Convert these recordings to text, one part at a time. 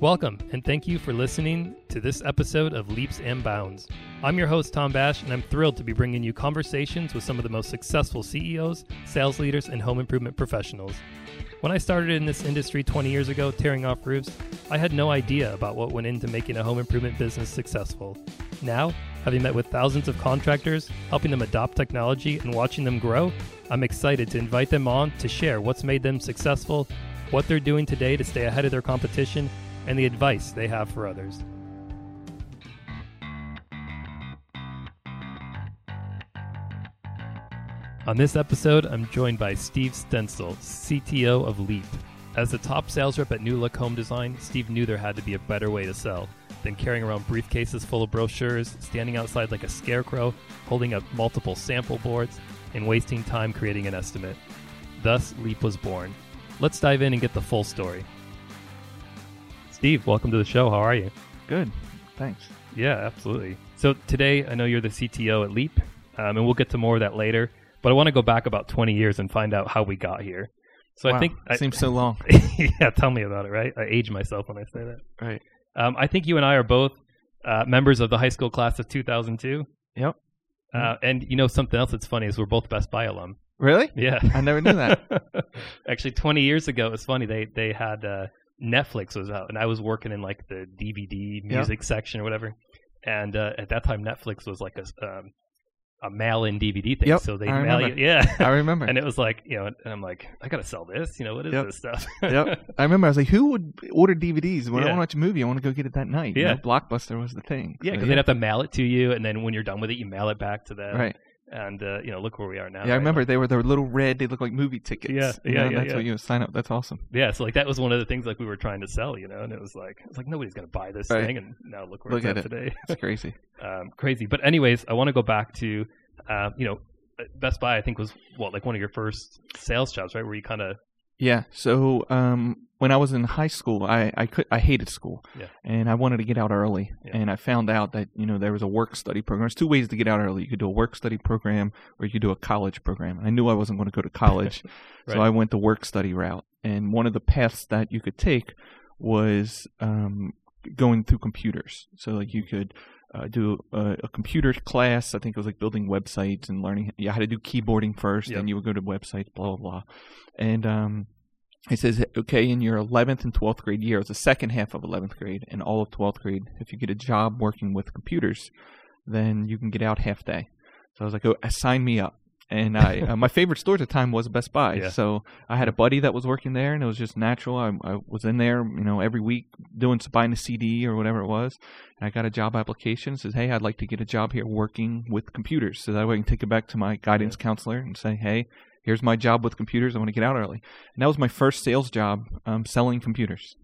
Welcome, and thank you for listening to this episode of Leaps and Bounds. I'm your host, Tom Bash, and I'm thrilled to be bringing you conversations with some of the most successful CEOs, sales leaders, and home improvement professionals. When I started in this industry 20 years ago, tearing off roofs, I had no idea about what went into making a home improvement business successful. Now, having met with thousands of contractors, helping them adopt technology, and watching them grow, I'm excited to invite them on to share what's made them successful, what they're doing today to stay ahead of their competition, and the advice they have for others. On this episode, I'm joined by Steve Stencil, CTO of Leap. As the top sales rep at New Look Home Design, Steve knew there had to be a better way to sell than carrying around briefcases full of brochures, standing outside like a scarecrow, holding up multiple sample boards, and wasting time creating an estimate. Thus, Leap was born. Let's dive in and get the full story. Steve, welcome to the show. How are you? Good. Thanks. Yeah, absolutely. So today, I know you're the CTO at Leap, um, and we'll get to more of that later. But I want to go back about 20 years and find out how we got here. So wow, I think it seems so long. yeah, tell me about it. Right, I age myself when I say that. Right. Um, I think you and I are both uh, members of the high school class of 2002. Yep. Uh, and you know something else that's funny is we're both Best Buy alum. Really? Yeah. I never knew that. Actually, 20 years ago, it was funny. They they had uh, Netflix was out, and I was working in like the DVD music section or whatever. And uh, at that time, Netflix was like a um, a mail-in DVD thing. Yep, so they I mail you, yeah. I remember. and it was like you know, and I'm like, I gotta sell this. You know, what is Yep. this stuff? yep. I remember I was like, who would order DVDs? When Yeah. I want to watch a movie, I want to go get it that night. You Yeah. know, Blockbuster was the thing. Yeah, So, because they'd have to mail it to you, and then when you're done with it, you mail it back to them. Right. And uh, you know, look where we are now. Yeah, I right? remember they were the little red. They looked like movie tickets. Yeah, You yeah, know, yeah, That's yeah. what you sign up. That's awesome. Yeah, so like that was one of the things like we were trying to sell, you know, and it was like it's like nobody's gonna buy this Right. thing, and now look where Look it's at at today. It's crazy. um, crazy. But anyways, I want to go back to, uh, you know, Best Buy. I think was what like one of your first sales jobs, right? Where you kind of Yeah. So um, when I was in high school, I I could I hated school, Yeah. and I wanted to get out early. Yeah. And I found out that you know there was a work study program. There's two ways to get out early. You could do a work study program, or you could do a college program. I knew I wasn't going to go to college, so I went the work study route. And one of the paths that you could take was um, going through computers. So like you could. Uh, do a, a computer class. I think it was like building websites and learning. You had to do keyboarding first, Yep. then you would go to websites, blah blah blah. And um, it says, okay, in your 11th and 12th grade year, it's the second half of 11th grade and all of 12th grade, if you get a job working with computers, then you can get out half day. So I was like, oh, sign me up. And I, uh, my favorite store at the time was Best Buy. Yeah. So I had a buddy that was working there, and it was just natural. I, I was in there, you know, every week doing buying a CD or whatever it was. And I got a job application. Says, hey, I'd like to get a job here working with computers, so that way I can take it back to my guidance counselor and say, hey, here's my job with computers. I want to get out early. And that was my first sales job, um, selling computers.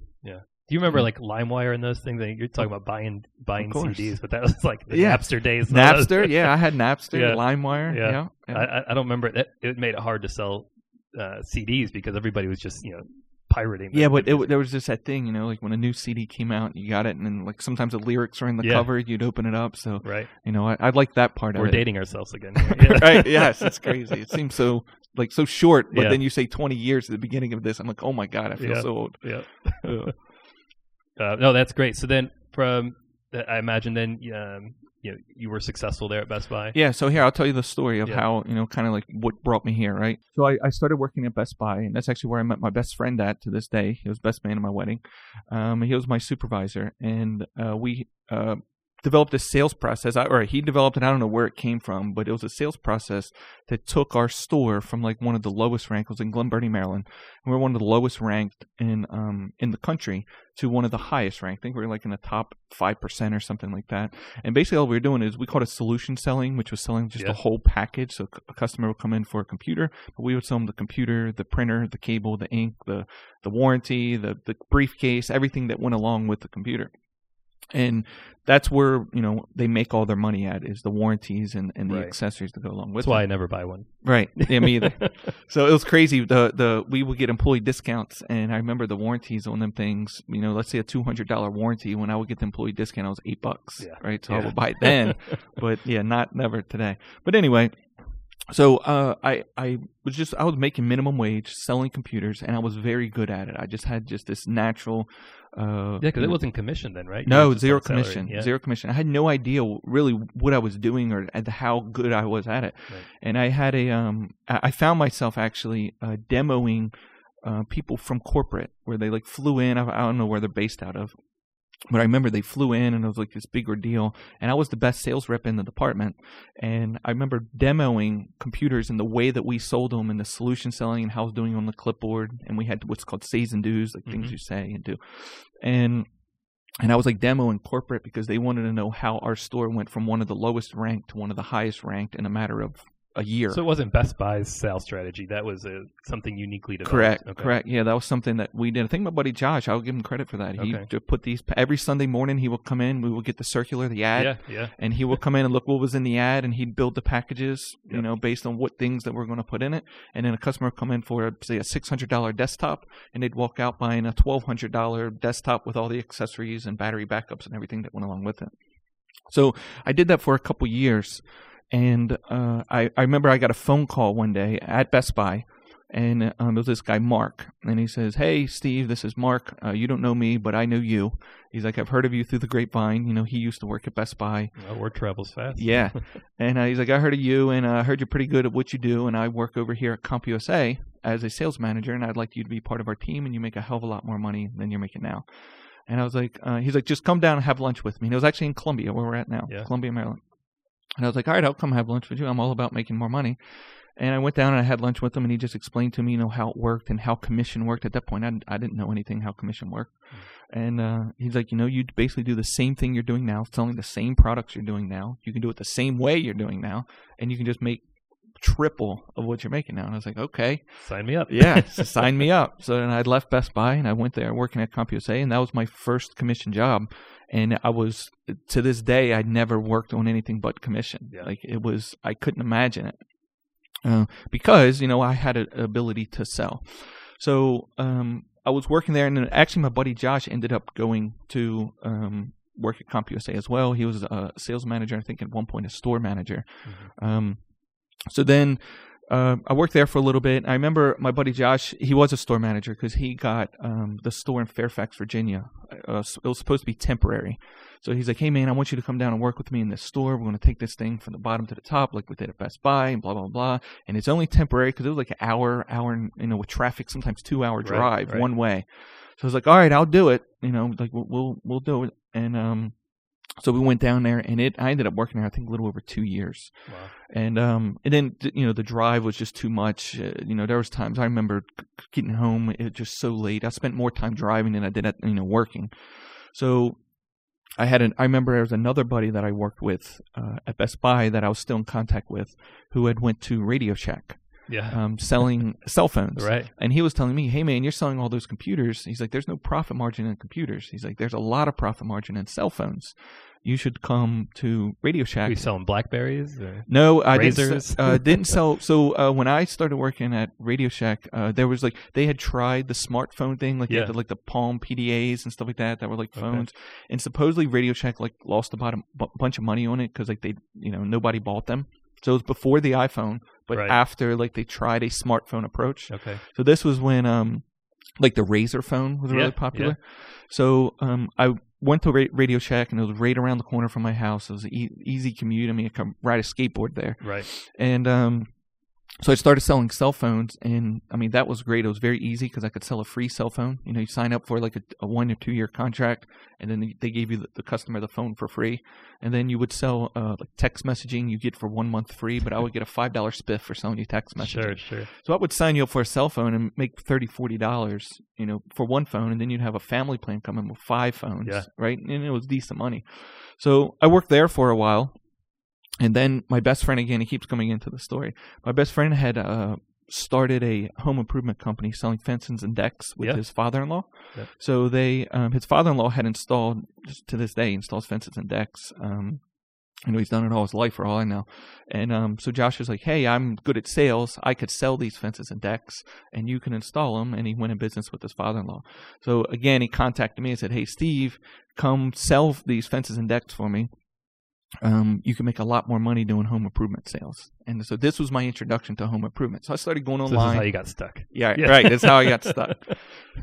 Do you remember like LimeWire and those things? You're talking about buying buying. CDs, but that was like the Yeah. Napster days. Napster, yeah, I had Napster, Yeah. LimeWire, Yeah. yeah. I, I- don't remember it. It made it hard to sell uh, CDs because everybody was just you know pirating. Yeah, but it, there was just that thing, you know, like when a new CD came out, you got it, and then like sometimes the lyrics were in the Yeah. cover, you'd open it up. So right. you know, I, I like that part We're of it. dating ourselves again. Yeah. right? Yes, it's crazy. It seems so like so short, but Yeah. then you say twenty years at the beginning of this. I'm like, oh my god, I feel so old. Yeah. Uh, no, that's great. So then, from I imagine then um, you know you were successful there at Best Buy. Yeah, so here I'll tell you the story of Yeah. how you know, kind of like what brought me here, right? So I, I started working at Best Buy, and that's actually where I met my best friend at to this day. He was best man at my wedding. Um, he was my supervisor, and uh, we uh, developed a sales process. Or he developed it. I don't know where it came from, but it was a sales process that took our store from like one of the lowest ranked. It was in Glen Burnie, Maryland, and we we're one of the lowest ranked in um in the country to one of the highest ranked. I think we were like in the top five percent or something like that. And basically, all we were doing is we called it solution selling, which was selling just Yeah. a whole package. So a customer would come in for a computer, but we would sell them the computer, the printer, the cable, the ink, the the warranty, the the briefcase, everything that went along with the computer. And that's where you know they make all their money at is the warranties and, and the Right. accessories that go along with That's why it. I never buy one. Right. Yeah, me either. So it was crazy. The the we would get employee discounts, and I remember the warranties on them things. You know, let's say a two hundred dollar warranty. When I would get the employee discount, it was eight bucks. Yeah. Right. So I would buy it then, but yeah, not never today. But anyway, so uh, I I was just I was making minimum wage selling computers, and I was very good at it. I just had just this natural. Uh, Yeah, because it wasn't commission then, right? You no zero commission, Yeah. zero commission. I had no idea really what I was doing or how good I was at it. Right. And I had a um I I found myself actually uh, demoing uh, people from corporate where they like flew in. I, I don't know where they're based out of. But I remember they flew in and it was like this big ordeal. And I was the best sales rep in the department. And I remember demoing computers and the way that we sold them and the solution selling and how I was doing on the clipboard. And we had what's called says and do's, like things Mhm. you say and do. And and I was like demoing corporate because they wanted to know how our store went from one of the lowest ranked to one of the highest ranked in a matter of a year. So it wasn't Best Buy's sales strategy. That was uh something uniquely developed. Correct, Okay. correct. Yeah, that was something that we did. I think my buddy Josh, I'll give him credit for that. He Okay. put these every Sunday morning. He would come in. We would get the circular, the ad, Yeah, yeah. and he would come in and look what was in the ad, and he'd build the packages, you know, based on what things that we're going to put in it. And then a customer would come in for say a six hundred dollar desktop, and they'd walk out buying a twelve hundred dollar desktop with all the accessories and battery backups and everything that went along with it. So I did that for a couple years, and uh, I I remember I got a phone call one day at Best Buy. And um, there was this guy Mark, and he says, "Hey, Steve, this is Mark. Uh, you don't know me, but I know you." He's like, "I've heard of you through the grapevine. You know, he used to work at Best Buy, Well, word travels fast. yeah. and uh, he's like, I heard of you, and uh, I heard you're pretty good at what you do, and I work over here at CompUSA as a sales manager, and I'd like you to be part of our team, and you make a hell of a lot more money than you're making now. And I was like, uh, he's like, just come down and have lunch with me. And it was actually in Columbia, where we're at now, Yeah. Columbia, Maryland. And I was like, all right, I'll come have lunch with you. I'm all about making more money. And I went down and I had lunch with him, and he just explained to me, you know, how it worked and how commission worked. At that point, I, I didn't know anything how commission worked. And uh, he's like, you know, you basically do the same thing you're doing now, selling the same products you're doing now. You can do it the same way you're doing now, and you can just make triple of what you're making now. And I was like, okay, Sign me up. yeah, so sign me up. So then I left Best Buy and I went there working at CompUSA, and that was my first commission job. And I was to this day, I'd never worked on anything but commission. Yeah. Like it was, I couldn't imagine it uh, because you know I had an ability to sell. So um, I was working there, and then actually my buddy Josh ended up going to um, work at CompUSA as well. He was a sales manager, I think, at one point a store manager. Mhm. Um, so then uh, I worked there for a little bit. I remember my buddy Josh, he was a store manager because he got um, the store in Fairfax, Virginia. Uh, it was supposed to be temporary. So he's like, hey, man, I want you to come down and work with me in this store. We're going to take this thing from the bottom to the top like we did at Best Buy and blah, blah, blah. And it's only temporary because it was like an hour, hour, and, you know, with traffic, sometimes two hour Right, drive right. one way. So I was like, all right, I'll do it. You know, like we'll, we'll, we'll do it. And, um, so we went down there and it, I ended up working there, I think a little over two years. Wow. and um and then you know the drive was just too much uh, you know there was times i remember getting home it just so late i spent more time driving than i did at you know working. So i had an i remember there was another buddy that i worked with uh, at best buy that i was still in contact with who had went to radio shack Yeah. um, selling cell phones right. and he was telling me, "Hey man, you're selling all those computers." He's like, "There's no profit margin in computers." He's like, "There's a lot of profit margin in cell phones. You should come to Radio Shack." Are you selling Blackberries? No, I didn't. Uh, didn't sell. So uh, when I started working at Radio Shack, uh, there was like they had tried the smartphone thing, like Yeah. had, like the Palm PDAs and stuff like that, that were like Okay. phones. And supposedly Radio Shack like lost about a bunch of money on it because like they, you know, nobody bought them. So it was before the iPhone, but Right. after like they tried a smartphone approach. Okay. So this was when um like the Razr phone was Yeah, really popular. Yeah. So um I went to Ra- Radio Shack and it was right around the corner from my house. It was an e- easy commute. I mean, I could ride a skateboard there. Right. And um so I started selling cell phones and I mean that was great. It was very easy because I could sell a free cell phone. You know, you sign up for like a, a 1 or 2 year contract and then they- gave you the, the customer the phone for free. And then you would sell uh like text messaging you get for 1 month free, but I would get a $5 spiff for selling you text messaging. Sure. Sure. So I would sign you up for a cell phone and make thirty, forty dollars, you know, for one phone, and then you'd have a family plan come in with five phones, Yeah. right? And it was decent money. So I worked there for a while, and then my best friend again, he keeps coming into the story. My best friend had uh, started a home improvement company selling fences and decks with Yeah. his father-in-law. Yeah. So they, um, his father-in-law had installed to this day installs fences and decks. Um, I know he's done it all his life for all I know. And um, so Josh was like, "Hey, I'm good at sales. I could sell these fences and decks, and you can install them." And he went in business with his father-in-law. So again, he contacted me and said, "Hey, Steve, come sell these fences and decks for me. Um, you can make a lot more money doing home improvement sales." And so this was my introduction to home improvement. So I started going So this online. is how you got stuck. Yeah, Yeah. right. That's how I got stuck.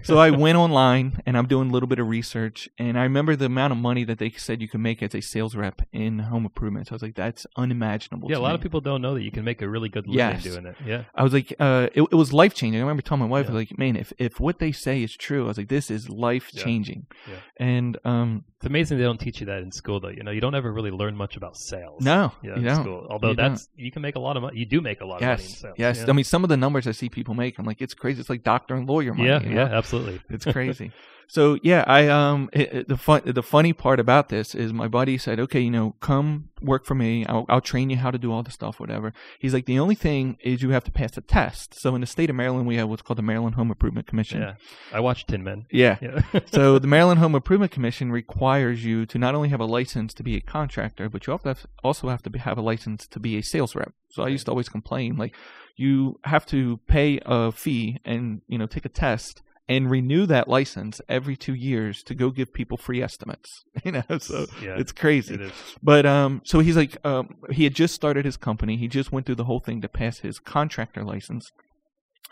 So I went online and I'm doing a little bit of research. And I remember the amount of money that they said you could make as a sales rep in home improvement. So I was like, that's unimaginable. Yeah, a lot me. of people don't know that you can make a really good living Yes. doing it. Yeah. I was like, uh, it, it was life changing. I remember telling my wife, Yeah. like, man, if, if what they say is true, I was like, this is life changing. Yeah. And um, It's amazing they don't teach you that in school, though. You know, you don't ever really learn much about sales. no, Yeah, you in don't. school. Although You don't. that's you can make a lot of money. You do make a lot of money Yes, sales. yes. Yeah, I mean, some of the numbers I see people make, I'm like, it's crazy. It's like doctor and lawyer money. yeah, you know? yeah, absolutely. It's crazy. so yeah, I um it, it- the fun the funny part about this is my buddy said, okay, you know, come work for me. I'll, I'll train you how to do all the stuff, whatever. He's like, the only thing is you have to pass a test. So in the state of Maryland, we have what's called the Maryland Home Improvement Commission. Yeah, I watched Tin Men. Yeah. Yeah, so the Maryland Home Improvement Commission requires you to not only have a license to be a contractor, but you also have, also have to be, have a license to be a sales rep. So I used to always complain, like, you have to pay a fee and you know take a test and renew that license every two years to go give people free estimates. You know, so yeah, it's crazy. it. But um, so he's like, um, he had just started his company. He just went through the whole thing to pass his contractor license.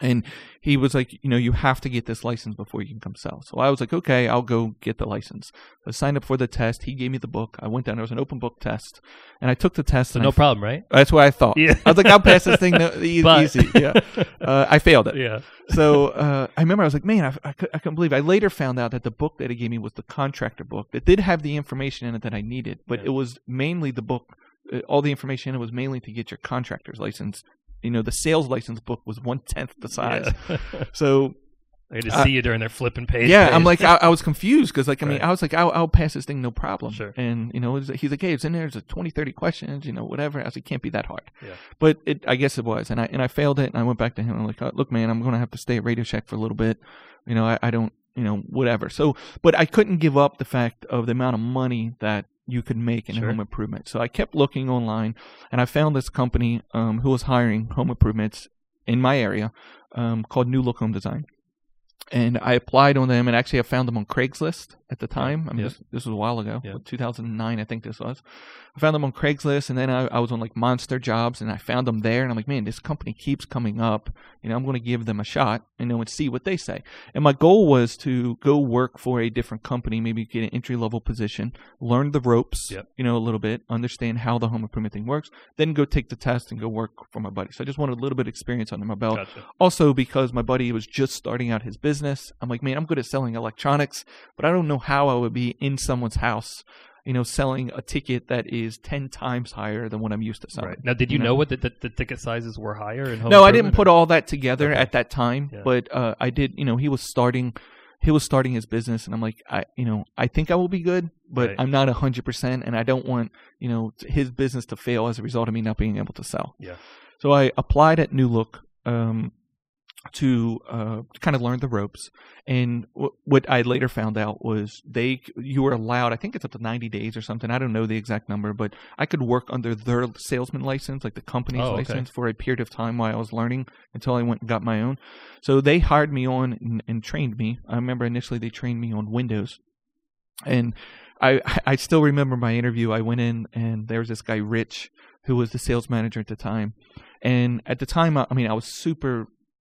And he was like, you know, you have to get this license before you can come sell. So I was like, okay, I'll go get the license. I signed up for the test. He gave me the book. I went down. There was an open book test, and I took the test. So and no problem, right? That's what I thought. Yeah. I was like, I'll pass this thing no, e- easy. Yeah. Uh, I failed it. yeah, So uh, I remember I was like, man, I, I, I couldn't believe. It. I later found out that the book that he gave me was the contractor book that did have the information in it that I needed, but Yeah. it was mainly the book. Uh, all the information in it was mainly to get your contractor's license. You know, the sales license book was one tenth the size. Yeah. So I just Uh, see you during their flipping page. yeah, I'm like, I, I was confused because, like, I mean, Right. I was like, I'll, I'll pass this thing no problem. Sure. And you know, it's- he's like, hey, it's in there. There's a 20, 30 questions. You know, whatever. I was like, can't be that hard. Yeah. But it, I guess it was, and I and I failed it. And I went back to him. I'm like, uh, look, man, I'm going to have to stay at Radio Shack for a little bit. You know, I, I don't, you know, whatever. So, but I couldn't give up the fact of the amount of money that you could make in Sure. home improvement. So I kept looking online, and I found this company um, who was hiring home improvements in my area um, called New Look Home Design. And I applied on them, and actually I found them on Craigslist at the time. I mean, Yeah. this, this was a while ago, Yeah. 2009, I think this was. I found them on Craigslist, and then I, I was on like Monster Jobs, and I found them there, and I'm like, man, this company keeps coming up. You know, I'm going to give them a shot, you know, and see what they say. And my goal was to go work for a different company, maybe get an entry level position, learn the ropes, Yep. you know, a little bit, understand how the home improvement thing works, then go take the test and go work for my buddy. So I just wanted a little bit of experience under my belt. Gotcha. Also, because my buddy was just starting out his business, I'm like, man, I'm good at selling electronics, but I don't know how I would be in someone's house, you know, selling a ticket that is 10 times higher than what I'm used to selling. Right. Now, did you you know, know? what the, the, the ticket sizes were higher in home No, I didn't put or- all that together Okay. at that time, Yeah. but uh, I did, you know, he was starting. He was starting his business, and I'm like, I, you know, I think I will be good, but Right. I'm not hundred percent, and I don't want, you know, his business to fail as a result of me not being able to sell. Yeah. So I applied at New Look um, to uh, kind of learn the ropes, and w- what I later found out was they you were allowed, I think it's up to 90 days or something. I don't know the exact number, but I could work under their salesman license, like the company's Oh, okay. license, for a period of time while I was learning until I went and got my own. So they hired me on and, and trained me. I remember initially they trained me on Windows, and I I still remember my interview. I went in and there was this guy Rich who was the sales manager at the time, and at the time I, I mean I was super.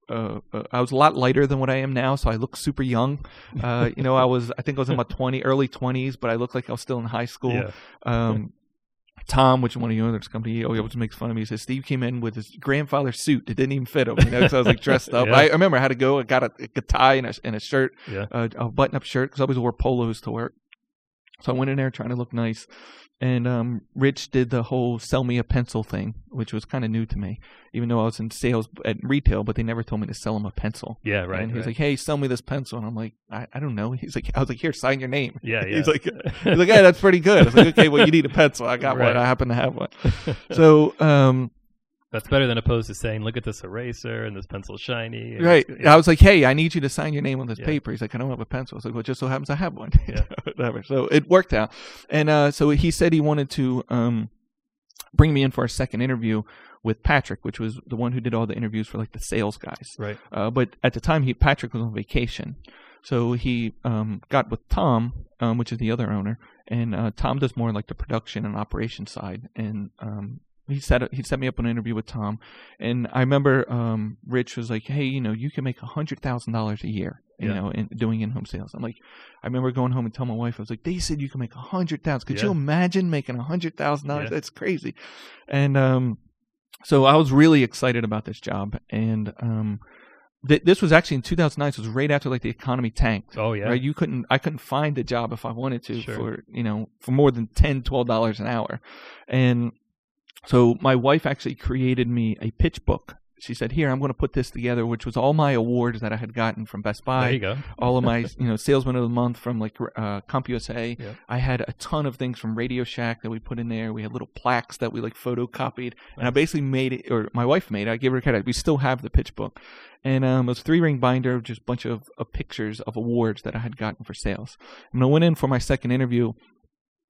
Uh, uh, I was a lot lighter than what I am now, so I look super young. Uh, you know, I was I think I was in my twenty early twenties, but I looked like I was still in high school. Yeah. Um, Tom, which one of the owners company, he always makes fun of me. He says Steve came in with his grandfather's suit. It didn't even fit him, you know, because I was like dressed up. Yeah. I, I remember I had to go. I got a, a tie and a, and a shirt, Yeah. uh, a button-up shirt, because I always wore polos to work. So I went in there trying to look nice. And um, Rich did the whole sell me a pencil thing, which was kind of new to me, even though I was in sales at retail, but they never told me to sell him a pencil. Yeah. Right. and he was right. like, "Hey, sell me this pencil," and I'm like, "I, I don't know." He's like, "I was like, here, sign your name." yeah. Yeah. He's like, He's like, "Hey, that's pretty good." I was like, "Okay, well, you need a pencil. I got Right. one. I happen to have one." So, um, That's better than opposed to saying, "Look at this eraser and this pencil's shiny." right. I was like, "Hey, I need you to sign your name on this Yeah. paper." He's like, "I don't have a pencil." I was like, "Well, it just so happens I have one." Yeah. Whatever. So it worked out, and uh, so he said he wanted to um, bring me in for a second interview with Patrick, which was the one who did all the interviews for like the sales guys. Right. Uh, but at the time, he Patrick was on vacation, so he um, got with Tom, um, which is the other owner, and uh, Tom does more like the production and operation side, and um, he set he set me up on an interview with Tom, and I remember um, Rich was like, "Hey, you know, you can make a hundred thousand dollars a year, you Yeah. know, in doing in home sales." I'm like, I remember going home and telling my wife, I was like, "They said you can make a hundred thousand. Could you imagine making a hundred thousand dollars? That's crazy." And um, so I was really excited about this job, and um, th- this was actually in 2009. So it was right after like the economy tanked. Oh yeah. Right, you couldn't. I couldn't find a job if I wanted to Sure. for you know for more than 10 dollars an hour, and so my wife actually created me a pitch book. She said, "Here, I'm going to put this together," which was all my awards that I had gotten from Best Buy There you go. all of my you know salesman of the month from like uh, CompUSA. Yeah. I had a ton of things from Radio Shack that we put in there. We had little plaques that we like photocopied, and I basically made it, or my wife made it. I gave her credit. We still have the pitch book, and um, it was three ring binder, just a bunch of, of pictures of awards that I had gotten for sales. And I went in for my second interview.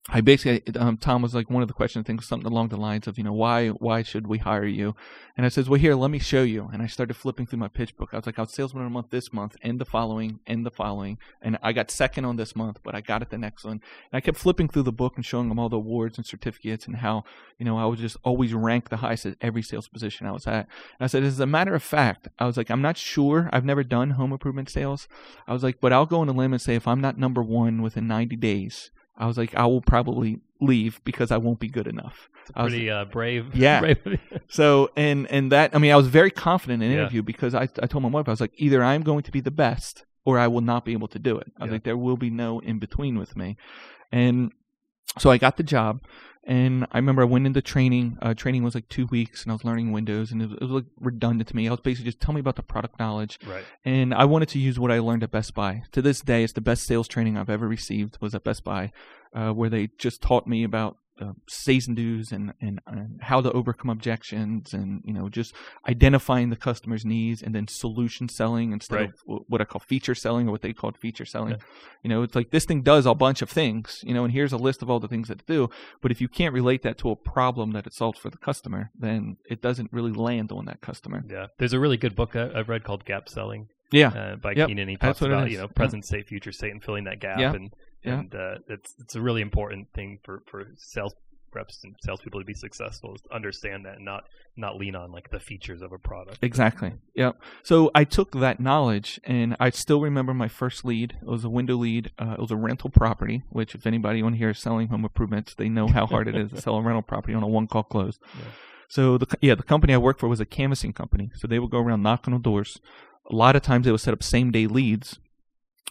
I basically, um, Tom was like one of the questions, things something along the lines of, you know, why, why should we hire you? And I says, well, here, let me show you. And I started flipping through my pitch book. I was like, I was salesman of the month this month, and the following, and the following, and I got second on this month, but I got it the next one. And I kept flipping through the book and showing them all the awards and certificates and how, you know, I was just always ranked the highest at every sales position I was at. And I said, as a matter of fact, I was like, I'm not sure. I've never done home improvement sales. I was like, but I'll go on a limb and say if I'm not number one within 90 days, I was like, I will probably leave because I won't be good enough. I was- Pretty uh, brave. Yeah. brave. So and and that I mean I was very confident in the Yeah. interview because I I told my wife I was like either I'm going to be the best or I will not be able to do it. I was Yeah. like there will be no in between with me, and so I got the job. And I remember I went into training. Uh, training was like two weeks, and I was learning Windows, and it was, it was like redundant to me. I was basically just tell me about the product knowledge, Right. and I wanted to use what I learned at Best Buy. To this day, it's the best sales training I've ever received was at Best Buy, uh, where they just taught me about uh, Says and do's and, and and how to overcome objections and you know just identifying the customer's needs and then solution selling instead Right. of what I call feature selling or what they called feature selling. Yeah. You know, it's like this thing does a bunch of things. You know, and here's a list of all the things that it do. But if you can't relate that to a problem that it solves for the customer, then it doesn't really land on that customer. Yeah. There's a really good book I- I've read called Gap Selling Yeah. uh, by Yep, Keenan. He that's talks about you know Yeah. present state, future state, and filling that gap. Yeah, And yeah. and uh, it's it's a really important thing for for sales reps and salespeople to be successful is to understand that and not not lean on like the features of a product. Exactly. Yep. So I took that knowledge, and I still remember my first lead. It was a window lead. Uh, it was a rental property. Which, if anybody on here is selling home improvements, they know how hard it is to sell a rental property on a one-call close. Yeah. So the yeah, the company I worked for was a canvassing company. So they would go around knocking on doors. A lot of times they would set up same-day leads,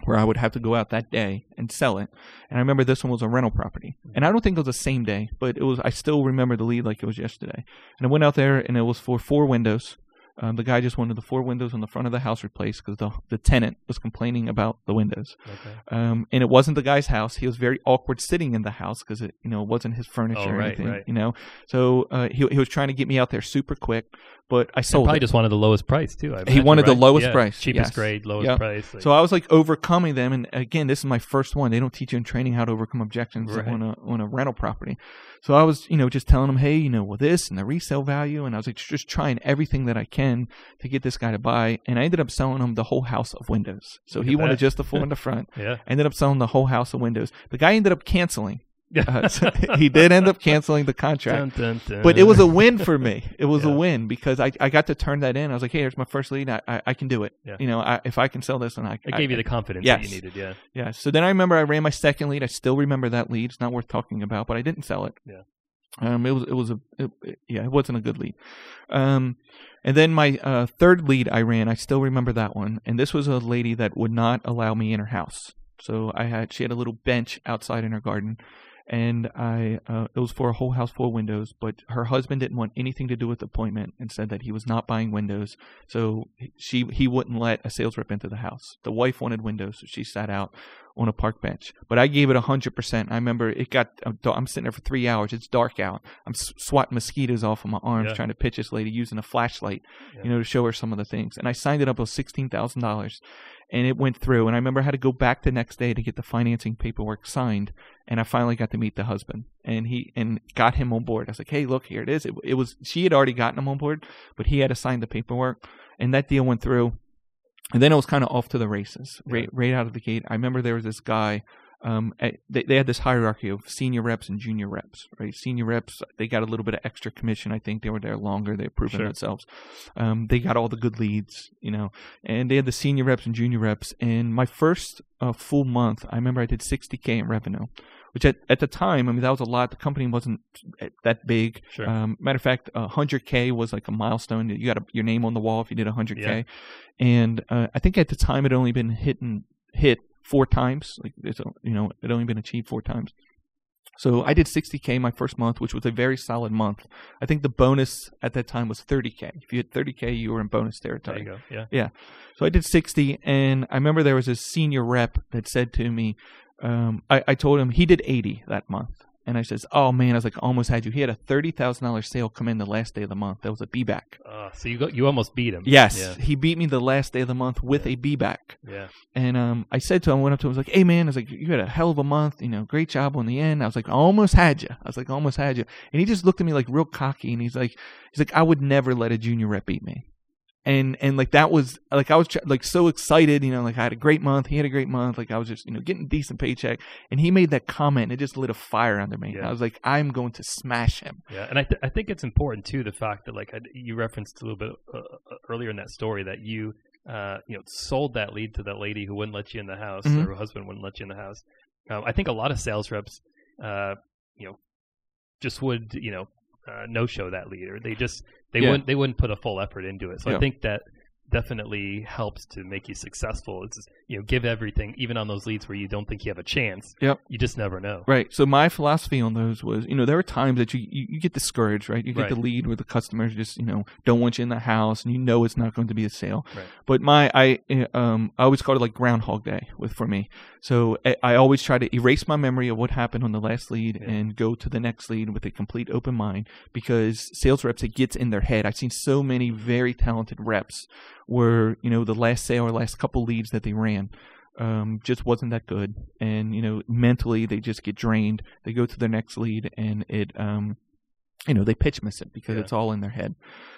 where I would have to go out that day and sell it. And I remember this one was a rental property, and I don't think it was the same day, but it was. I still remember the lead like it was yesterday. And I went out there, and it was for four windows. Um, the guy just wanted the four windows on the front of the house replaced because the the tenant was complaining about the windows. Okay. Um, and it wasn't the guy's house. He was very awkward sitting in the house because it, you know, wasn't his furniture Oh, or right, anything. right. You know, so uh, he he was trying to get me out there super quick, but I sold probably it. just wanted the lowest price too. I He wanted the lowest Yeah, price, cheapest yes. grade, lowest Yep. price. like- So I was like overcoming them, and again, this is my first one. They don't teach you in training how to overcome objections Right. on a on a rental property. So I was, you know, just telling them, hey, you know, well, this and the resale value, and I was like, just trying everything that I can to get this guy to buy, and I ended up selling him the whole house of windows. So Look he wanted that. just the four in the front. yeah. I ended up selling the whole house of windows. The guy ended up canceling. Yeah. Uh, so he did end up canceling the contract. Dun, dun, dun. But it was a win for me. It was a win because I, I got to turn that in. I was like, hey, here's my first lead. I, I, I can do it. Yeah. You know, I, if I can sell this, and I, It I gave you the confidence that you needed. Yeah. yeah. So then I remember I ran my second lead. I still remember that lead. It's not worth talking about, but I didn't sell it. Yeah. Um, it was it was a it, yeah, it wasn't a good lead. Um, and then my uh, third lead I ran, I still remember that one. And this was a lady that would not allow me in her house. So I had she had a little bench outside in her garden, and I uh, it was for a whole house full of windows. But her husband didn't want anything to do with the appointment and said that he was not buying windows. So she he wouldn't let a sales rep into the house. The wife wanted windows, so she sat out on a park bench. But I gave it hundred percent. I remember it got. Uh, I'm sitting there for three hours. It's dark out. I'm swatting mosquitoes off of my arms Yeah. trying to pitch this lady using a flashlight, Yeah. you know, to show her some of the things. And I signed it up with sixteen thousand dollars, and it went through. And I remember I had to go back the next day to get the financing paperwork signed. And I finally got to meet the husband, and he and got him on board. I was like, "Hey, look, here it is." It, it was she had already gotten him on board, but he had to sign the paperwork, and that deal went through. And then it was kind of off to the races, right, right out of the gate. I remember there was this guy um, they they had this hierarchy of senior reps and junior reps, right? Senior reps they got a little bit of extra commission. I think they were there longer. They've proven Sure. themselves. Um, they got all the good leads, you know, and they had the senior reps and junior reps. And my first uh, full month, I remember I did 60k in revenue, which at at the time, I mean that was a lot. The company wasn't that big. Sure. Um, matter of fact, uh, 100k was like a milestone. You got a, your name on the wall if you did 100k. Yeah. And uh, I think at the time it only been hit and hit four times. Like it's a, you know it only been achieved four times. So I did 60k my first month, which was a very solid month. I think the bonus at that time was 30k. If you had 30k, you were in bonus there territory. you go. Yeah. So I did 60, and I remember there was a senior rep that said to me, um, I, I told him he did 80 that month. And I says, oh man, I was like, almost had you. He had a $30,000 sale come in the last day of the month. That was a B back. Uh, so you go, you almost beat him. Yes, Yeah. he beat me the last day of the month with Yeah. a B back. Yeah. And um, I said to him, I went up to him, I was like, hey man, I was like, you had a hell of a month, you know, great job on the end. I was like, I almost had you. I was like, I almost had you. And he just looked at me like real cocky, and he's like, he's like, I would never let a junior rep beat me. And and like that was like I was ch- like so excited, you know, like I had a great month, he had a great month, like I was just you know getting a decent paycheck, and he made that comment, and it just lit a fire under me. Yeah. I was like, I'm going to smash him. Yeah, and I, th- I think it's important too the fact that like I, you referenced a little bit uh, uh, earlier in that story that you uh, you know sold that lead to that lady who wouldn't let you in the house Mhm. or her husband wouldn't let you in the house. Um, I think a lot of sales reps, uh, you know, just would you know uh, no show that lead or they just they Yeah. wouldn't they wouldn't put a full effort into it. So I think that definitely helps to make you successful. It's just, you know give everything even on those leads where you don't think you have a chance. Yep. You just never know. Right. So my philosophy on those was, you know, there are times that you you, you get discouraged, right? You get Right. the lead where the customers just, you know, don't want you in the house, and you know it's not going to be a sale. Right. But my I uh, um I always call it like Groundhog Day with for me. So I, I always try to erase my memory of what happened on the last lead Yeah. and go to the next lead with a complete open mind because sales reps it gets in their head. I've seen so many very talented reps where you know the last sale or last couple leads that they ran um, just wasn't that good, and you know mentally they just get drained. They go to their next lead, and it um, you know they pitch miss it because Yeah. it's all in their head.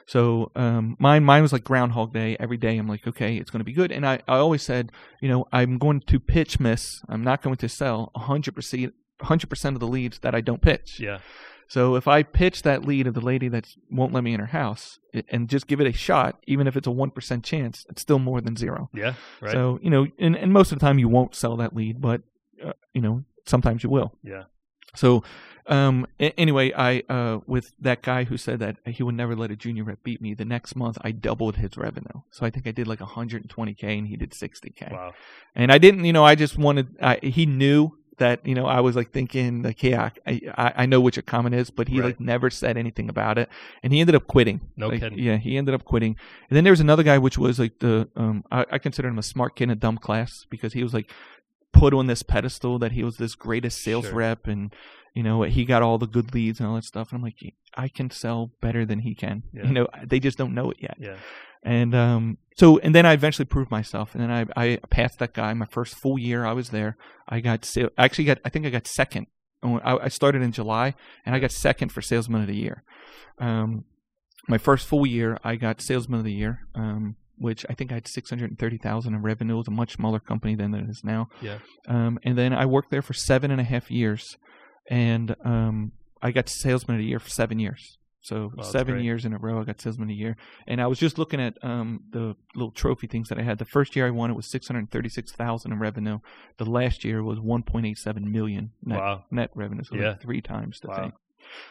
So um, mine mine was like Groundhog Day. Every day I'm like, okay, it's going to be good, and I I always said, you know, I'm going to pitch miss. I'm not going to sell 100 percent. 100% of the leads that I don't pitch. Yeah. So if I pitch that lead of the lady that won't let me in her house and just give it a shot, even if it's a 1% chance, it's still more than zero. Yeah. Right. So, you know, and, and most of the time you won't sell that lead, but, uh, you know, sometimes you will. yeah. So, um, a- anyway, I, uh, with that guy who said that he would never let a junior rep beat me, the next month I doubled his revenue. So I think I did like 120K and he did 60K. Wow. And I didn't, you know, I just wanted, I, he knew that, you know, I was like thinking, like, yeah, I, I, I know which your comment is, but he Right. like never said anything about it. And he ended up quitting. No Like, kidding. Yeah, he ended up quitting. And then there was another guy, which was like the, um, I, I consider him a smart kid in a dumb class because he was like put on this pedestal that he was this greatest sales Sure. rep and, you know, he got all the good leads and all that stuff. And I'm like, I can sell better than he can. Yeah. You know, they just don't know it yet. Yeah. And um, so, and then I eventually proved myself, and then I I passed that guy. My first full year I was there, I got I actually got I think I got second. I, I started in July, and I got second for salesman of the year. Um, my first full year, I got salesman of the year. Um, which I think I had six hundred and thirty thousand in revenue. It was a much smaller company than it is now. Yeah. Um, and then I worked there for seven and a half years, and um, I got salesman of the year for seven years. So that's seven years in a row, I got salesman of the year. And I was just looking at um, the little trophy things that I had. The first year I won it was six hundred thirty-six thousand in revenue. The last year was one point eight seven million net Wow. net revenue. So Yeah. like three times the Wow. thing.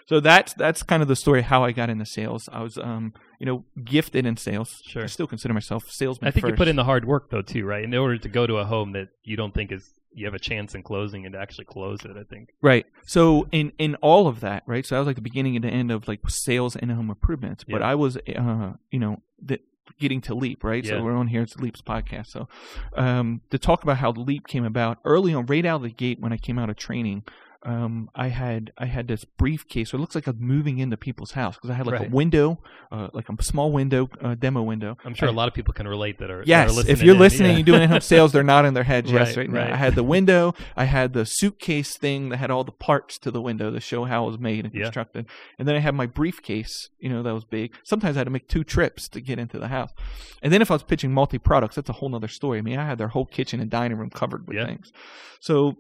So that's that's kind of the story how I got into sales. I was um you know gifted in sales. Sure. I still consider myself a salesman. I think you put in the hard work though too, right? In order to go to a home that you don't think is you have a chance in closing and to actually close it, I think. Right. So in in all of that, right? So I was like the beginning and the end of like sales and home improvements. But Yeah. I was, uh, you know, the, getting to Leap, right? Yeah. So we're on here. It's Leap's podcast. So um, to talk about how Leap came about early on, right out of the gate when I came out of training. Um, I had I had this briefcase. So it looks like I'm moving into people's house because I had like Right. a window, uh, like a small window, uh, demo window. I'm sure I- a lot of people can relate that are that Yes, are listening if you're in. listening, Yeah. you're doing in-home sales, they're not in their heads. yes, Right, right. I had the window, I had the suitcase thing that had all the parts to the window to show how it was made and Yeah. constructed, and then I had my briefcase, you know, that was big. Sometimes I had to make two trips to get into the house, and then if I was pitching multi-products, that's a whole other story. I mean, I had their whole kitchen and dining room covered with Yeah. things. So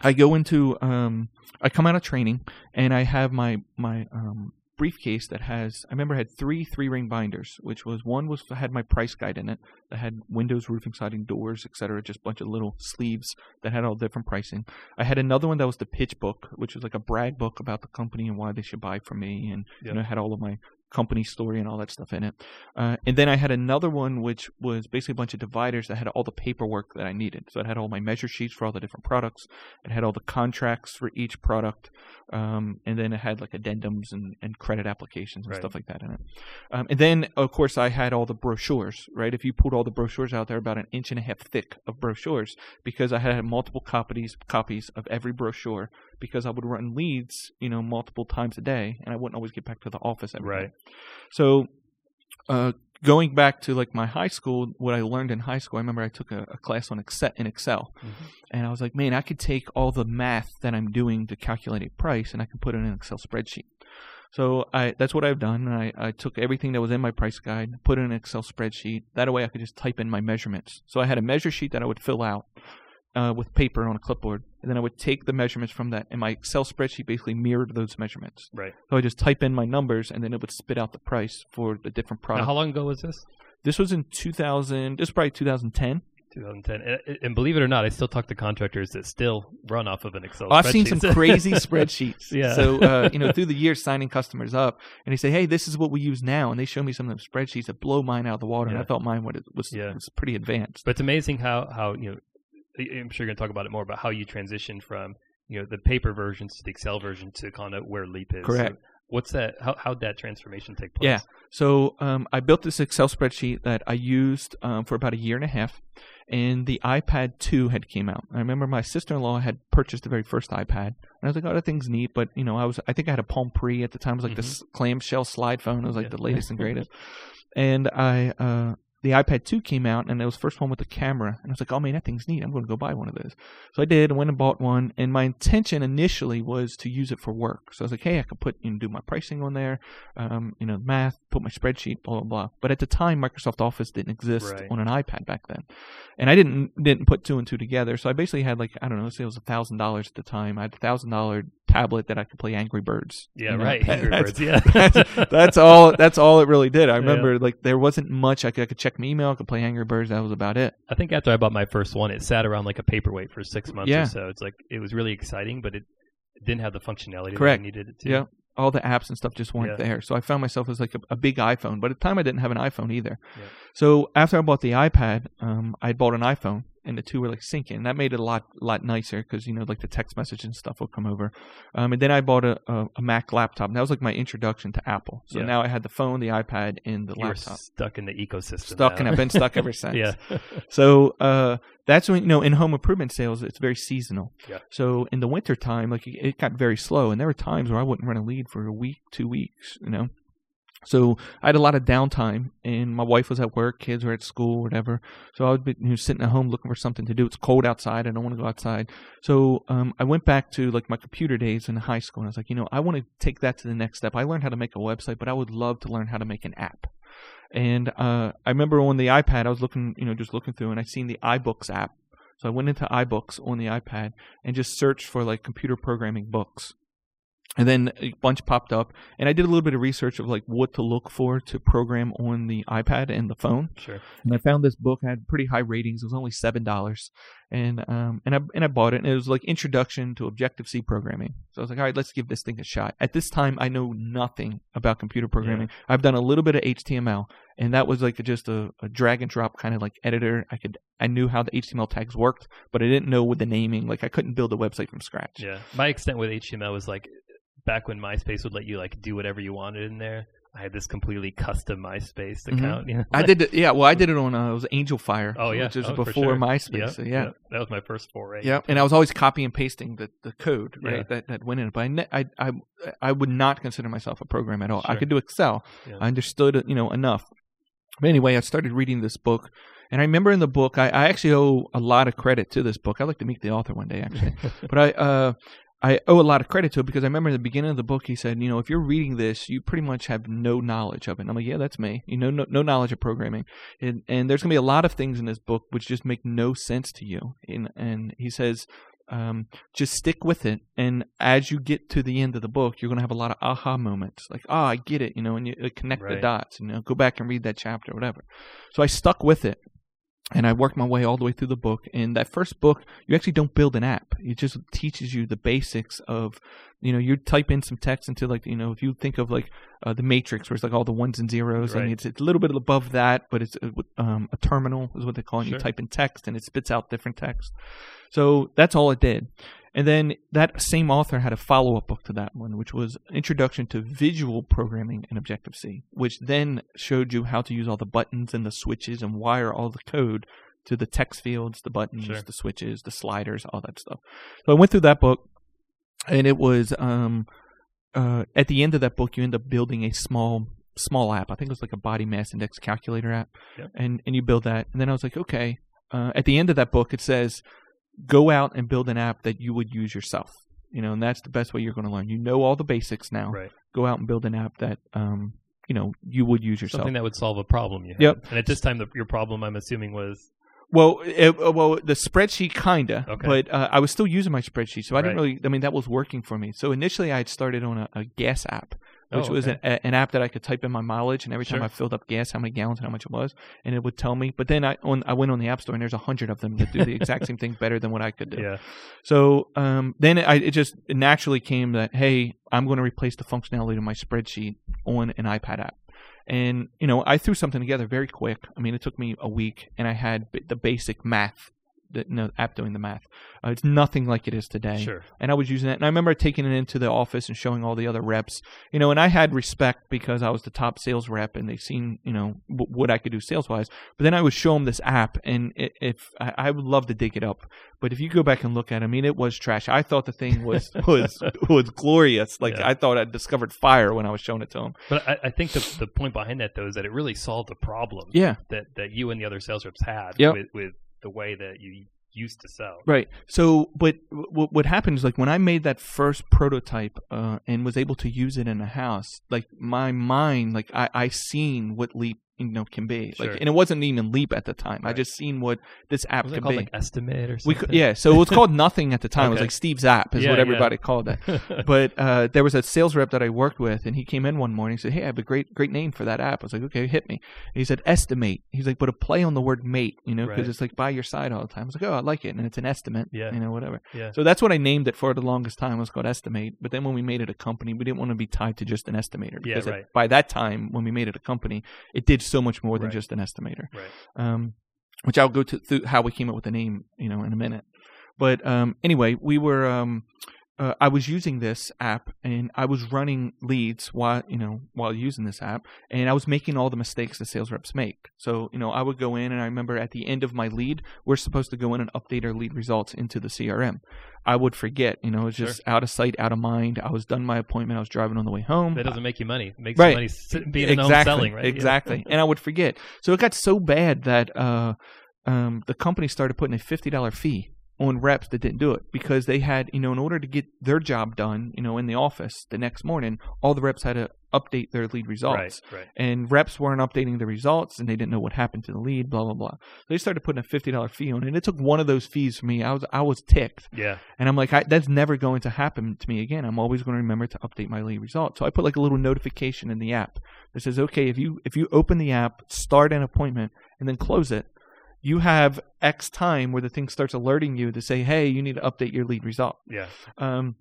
I go into um, I come out of training and I have my my um, briefcase that has I remember I had three three ring binders, which was one was had my price guide in it that had windows, roofing, siding, doors, etc. Just a bunch of little sleeves that had all different pricing. I had another one that was the pitch book, which was like a brag book about the company and why they should buy from me, and Yep. you know had all of my company story and all that stuff in it. Uh, and then I had another one which was basically a bunch of dividers that had all the paperwork that I needed. So it had all my measure sheets for all the different products. It had all the contracts for each product, um, and then it had like addendums and, and credit applications and Right. stuff like that in it. Um, and then of course I had all the brochures. Right, if you pulled all the brochures out there, about an inch and a half thick of brochures, because I had multiple copies copies of every brochure because I would run leads, you know, multiple times a day, and I wouldn't always get back to the office every day. Right. So, uh, going back to like my high school, what I learned in high school, I remember I took a, a class on Excel, in Excel, Mhm. and I was like, man, I could take all the math that I'm doing to calculate a price, and I can put it in an Excel spreadsheet. So I that's what I've done. I, I took everything that was in my price guide, put it in an Excel spreadsheet. That way, I could just type in my measurements. So I had a measure sheet that I would fill out uh, with paper on a clipboard, and then I would take the measurements from that, and my Excel spreadsheet basically mirrored those measurements. Right. So I just type in my numbers, and then it would spit out the price for the different Now, products. how long ago was this? this was in 2000. This was probably 2010. 2010. And, and believe it or not, I still talk to contractors that still run off of an Excel. Oh, I've seen some crazy spreadsheets. Yeah. So uh, you know, through the years, signing customers up, and they say, "Hey, this is what we use now," and they show me some of the spreadsheets that blow mine out of the water, and I thought mine was was, Yeah. was pretty advanced. But it's amazing how how you know. I'm sure you're going to talk about it more about how you transitioned from you know the paper versions to the Excel version to kind of where Leap is. Correct. So what's that? How how'd that transformation take place? Yeah. So um, I built this Excel spreadsheet that I used um, for about a year and a half, and the iPad 2 had came out. I remember my sister-in-law had purchased the very first iPad, and I was like, "Oh, that thing's neat," but you know, I was I think I had a Palm Pre at the time. It was like this clamshell slide phone. It was like Mm-hmm. Yeah. the latest and greatest. and I uh, the iPad 2 came out, and it was the first one with the camera, and I was like, "Oh man, that thing's neat. I'm going to go buy one of those." So I did. I went and bought one, and my intention initially was to use it for work. So I was like, "Hey, I could put you know do my pricing on there, um, you know, math, put my spreadsheet, blah blah blah." But at the time, Microsoft Office didn't exist Right. on an iPad back then, and I didn't didn't put two and two together. So I basically had like I don't know, let's say it was a thousand dollars at the time. I had a thousand dollar tablet that I could play Angry Birds. Yeah. you know? Right. Angry That's- Birds. Yeah. that's, that's all. That's all it really did. I Yeah. remember like there wasn't much. I could, I could check my email. I could play Angry Birds. That was about it. I think after I bought my first one, it sat around like a paperweight for six months Yeah. or so. It's like it was really exciting, but it didn't have the functionality Correct. that I needed it to. Yeah. All the apps and stuff just weren't Yeah. there. So I found myself as like a, a big iPhone. But at the time, I didn't have an iPhone either. Yeah. So after I bought the iPad, um, I bought an iPhone, and the two were like syncing. That made it a lot lot nicer because you know like the text message and stuff will come over. Um, and then I bought a, a, a Mac laptop. And that was like my introduction to Apple. So Yeah. now I had the phone, the iPad, and the You laptop. stuck in the ecosystem. Stuck, now. and I've been stuck ever since. yeah. So uh, that's when you know in home improvement sales it's very seasonal. Yeah. So in the winter time, like it it got very slow, and there were times where I wouldn't run a lead for a week, two weeks. You know. So I had a lot of downtime, and my wife was at work, kids were at school, whatever. So I would be you know, sitting at home looking for something to do. It's cold outside. I don't want to go outside. So um, I went back to like my computer days in high school, and I was like, you know, I want to take that to the next step. I learned how to make a website, but I would love to learn how to make an app. And uh, I remember on the iPad, I was looking, you know, just looking through, and I seen the iBooks app. So I went into iBooks on the iPad and just searched for like computer programming books. And then a bunch popped up, and I did a little bit of research of like what to look for to program on the iPad and the phone. Sure. And I found this book had pretty high ratings. It was only seven dollars, and um and I and I bought it. And it was like Introduction to Objective C Programming. So I was like, all right, let's give this thing a shot. At this time, I know nothing about computer programming. I've done a little bit of HTML, and that was like just a, a drag and drop kind of like editor. I could I knew how the HTML tags worked, but I didn't know with the naming. Like I couldn't build a website from scratch. Yeah. My extent with HTML was like back when MySpace would let you like do whatever you wanted in there. I had this completely custom MySpace Mhm. account. You know? I did it. Yeah, well, I did it on uh, it was Angelfire. Oh yeah, which was Oh, before sure. MySpace. Yeah, So yeah. that was my first foray. Yeah, and I was always copy and pasting the, the code right Yeah. that that went in. But I, ne- I I I would not consider myself a programmer at all. I could do Excel. Yeah. I understood you know enough. But anyway, I started reading this book, and I remember in the book, I, I actually owe a lot of credit to this book. I'd like to meet the author one day, actually. but I uh I owe a lot of credit to it because I remember in the beginning of the book he said, you know, if you're reading this, you pretty much have no knowledge of it. And I'm like, yeah, that's me. You know, no, no knowledge of programming, and and there's gonna be a lot of things in this book which just make no sense to you. And and he says. um, just stick with it. And as you get to the end of the book, you're going to have a lot of aha moments, like, oh, I get it, you know, and you uh, connect the dots, you know, go back and read that chapter, whatever. So I stuck with it. And I worked my way all the way through the book. And that first book, you actually don't build an app. It just teaches you the basics of, you know, you type in some text into like, you know, if you think of like uh, the Matrix, where it's like all the ones and zeros, Right. and it's, it's a little bit above that, but it's uh, um, a terminal is what they call it. Sure. You type in text and it spits out different text. So that's all it did. And then that same author had a follow up book to that one, which was Introduction to Visual Programming in Objective C, which then showed you how to use all the buttons and the switches and wire all the code to the text fields, the buttons, Sure. the switches, the sliders, all that stuff. So I went through that book, and it was um, uh, at the end of that book, you end up building a small small app. I think it was like a body mass index calculator app, Yep. and and you build that. And then I was like, okay. Uh, at the end of that book, it says, go out and build an app that you would use yourself. You know, and that's the best way you're going to learn. You know all the basics now. Right. Go out and build an app that um, you know you would use yourself. Something that would solve a problem you had. Yep. And at this time, the, your problem, I'm assuming, was Well, it, uh, well, the spreadsheet kinda, Okay. but uh, I was still using my spreadsheet, so I didn't really. I mean, that was working for me. So initially, I had started on a, a gas app, which Oh, was an, a, an app that I could type in my mileage, and every time Sure. I filled up gas, how many gallons and how much it was, and it would tell me. But then I on I went on the app store, and there's a hundred of them that do the exact same thing better than what I could do. yeah. So um, then I, it just naturally came that hey, I'm going to replace the functionality of my spreadsheet on an iPad app. And you know, I threw something together very quick. I mean, it took me a week, and I had b- the basic math, no, app doing the math. Uh, it's nothing like it is today Sure. and I was using it. And I remember taking it into the office and showing all the other reps, you know. And I had respect because I was the top sales rep, and they seen, you know, w- what I could do sales wise. But then I would show them this app, and i if I, I would love to dig it up, but if you go back and look at, it, I mean, it was trash. I thought the thing was was was glorious. Like Yeah. I thought I'd discovered fire when I was showing it to them. But I, I think the, the point behind that, though, is that it really solved a problem Yeah, that, that you and the other sales reps had Yep. with, with the way that you used to sell. Right. So, but what is like when I made that first prototype uh, and was able to use it in a house, like my mind, like I I seen what Leap you know can be. Sure. Like, and it wasn't even Leap at the time. I just seen what this app Was it could called be. like Estimate or we something? could, yeah. So it was called Nothing at the time. It was like Steve's app is Yeah, what yeah. everybody called it. But uh, there was a sales rep that I worked with, and he came in one morning and said, "Hey, I have a great great name for that app." I was like, "Okay, hit me." And he said, "Estimate." He's like, "But a play on the word mate, you know, because Right. it's like by your side all the time." I was like, "Oh, I like it," and it's an estimate, Yeah. you know, whatever. Yeah. So that's what I named it for the longest time. It was called Estimate. But then when we made it a company, we didn't want to be tied to just an estimator Yeah, because at- right. by that time, when we made it a company, it did so much more than Right. just an estimator Right. um, which I'll go to through how we came up with the name, you know, in a minute. But um, anyway, we were. Um, uh, I was using this app, and I was running leads while you know while using this app, and I was making all the mistakes that sales reps make. So you know, I would go in, and I remember at the end of my lead, we're supposed to go in and update our lead results into the CRM. I would forget, you know, it was just out of sight, out of mind. I was done my appointment. I was driving on the way home. That doesn't make you money. It makes Right. you money being home exactly, selling, right? Yeah. Exactly. and I would forget. So it got so bad that uh, um, the company started putting a fifty dollar fee on reps that didn't do it because they had, you know, in order to get their job done, you know, in the office the next morning, all the reps had to update their lead results. Right, right. And reps weren't updating the results and they didn't know what happened to the lead, blah blah blah. So They started putting a fifty dollar fee on it. And it took one of those fees for me. I was I was ticked. Yeah. And I'm like, I, that's never going to happen to me again. I'm always going to remember to update my lead results. So I put like a little notification in the app that says, okay, if you if you open the app, start an appointment, and then close it, you have X time where the thing starts alerting you to say, hey, you need to update your lead result, Yeah. um,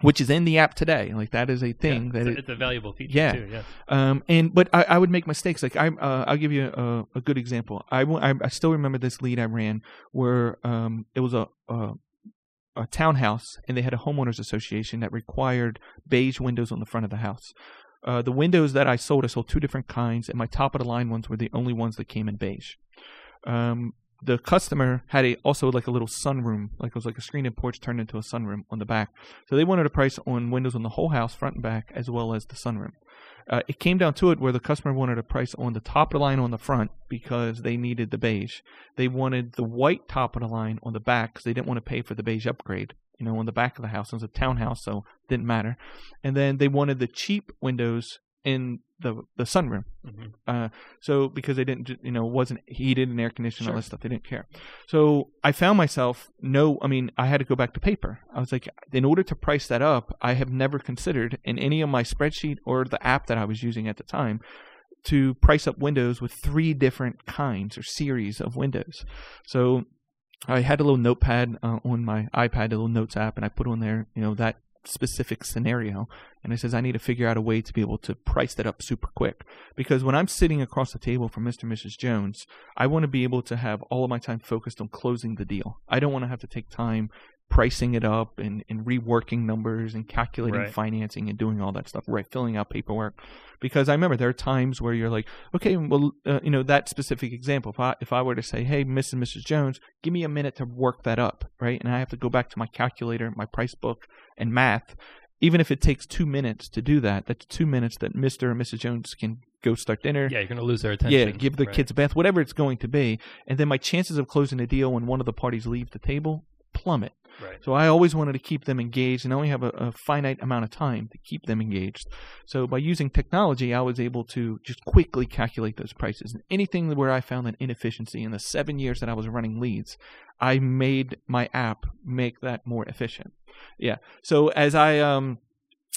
which is in the app today. Like that is a thing yeah. that it's, it, a, it's a valuable feature Yeah. too. Yeah. um, and but I, I would make mistakes. Like I, uh, I'll give you a, a good example. I, w- I, I still remember this lead I ran where um, it was a, a a townhouse and they had a homeowners association that required beige windows on the front of the house. Uh, the windows that I sold, I sold two different kinds, and my top of the line ones were the only ones that came in beige. Um, the customer had a also like a little sunroom, like it was like a screen and porch turned into a sunroom on the back. So they wanted a price on windows on the whole house, front and back, as well as the sunroom. Uh, it came down to it where the customer wanted a price on the top of the line on the front because they needed the beige. They wanted the white top of the line on the back because they didn't want to pay for the beige upgrade. You know, on the back of the house. It was a townhouse, so it didn't matter. And then they wanted the cheap windows in the the sunroom. Mhm. Uh, so because they didn't, you know, wasn't heated and air conditioned, all that stuff, they didn't care. So I found myself no, I mean, I had to go back to paper. I was like, in order to price that up, I have never considered in any of my spreadsheet or the app that I was using at the time to price up windows with three different kinds or series of windows. So I had a little notepad uh, on my iPad, a little notes app, and I put on there, you know, that specific scenario. And he says I need to figure out a way to be able to price that up super quick. Because when I'm sitting across the table from Mr. and Mrs. Jones, I want to be able to have all of my time focused on closing the deal. I don't want to have to take time pricing it up and, and reworking numbers and calculating Right. financing and doing all that stuff, right? Filling out paperwork. Because I remember there are times where you're like, okay, well, uh, you know, that specific example, if I, if I were to say, hey, Mrs. and Mrs. Jones, give me a minute to work that up, right? And I have to go back to my calculator, my price book, and math. Even if it takes two minutes to do that, that's two minutes that Mr. and Mrs. Jones can go start dinner. Yeah, you're going to lose their attention. Yeah, give the Right. kids a bath, whatever it's going to be. And then my chances of closing a deal when one of the parties leave the table plummet. Right. So I always wanted to keep them engaged and I only have a, a finite amount of time to keep them engaged. So by using technology, I was able to just quickly calculate those prices. And anything where I found an inefficiency in the seven years that I was running leads, I made my app make that more efficient. Yeah. So as I um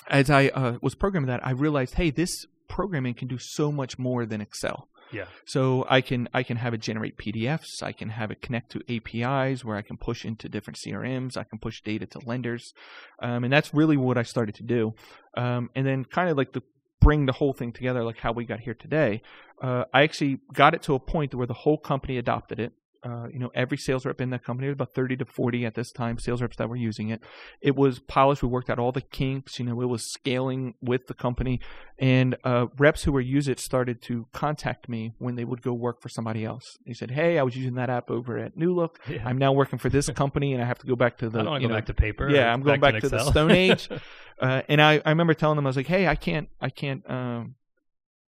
as I uh, was programming that, I realized, hey, this programming can do so much more than Excel. Yeah. So I can I can have it generate PDFs. I can have it connect to APIs where I can push into different CRMs. I can push data to lenders, um, and that's really what I started to do. Um, and then kind of like the bring the whole thing together, like how we got here today. Uh, I actually got it to a point where the whole company adopted it. Uh, you know, every sales rep in that company, was about 30 to 40 at this time, sales reps that were using it. It was polished. We worked out all the kinks. You know, it was scaling with the company. And uh, reps who were use it started to contact me when they would go work for somebody else. They said, "Hey, I was using that app over at New Look. Yeah. I'm now working for this company, and I have to go back to the I don't you go know, back to paper. yeah, I'm going back, to, the Stone Age. uh, and I, I remember telling them, I was like, hey, I can't, I can't um,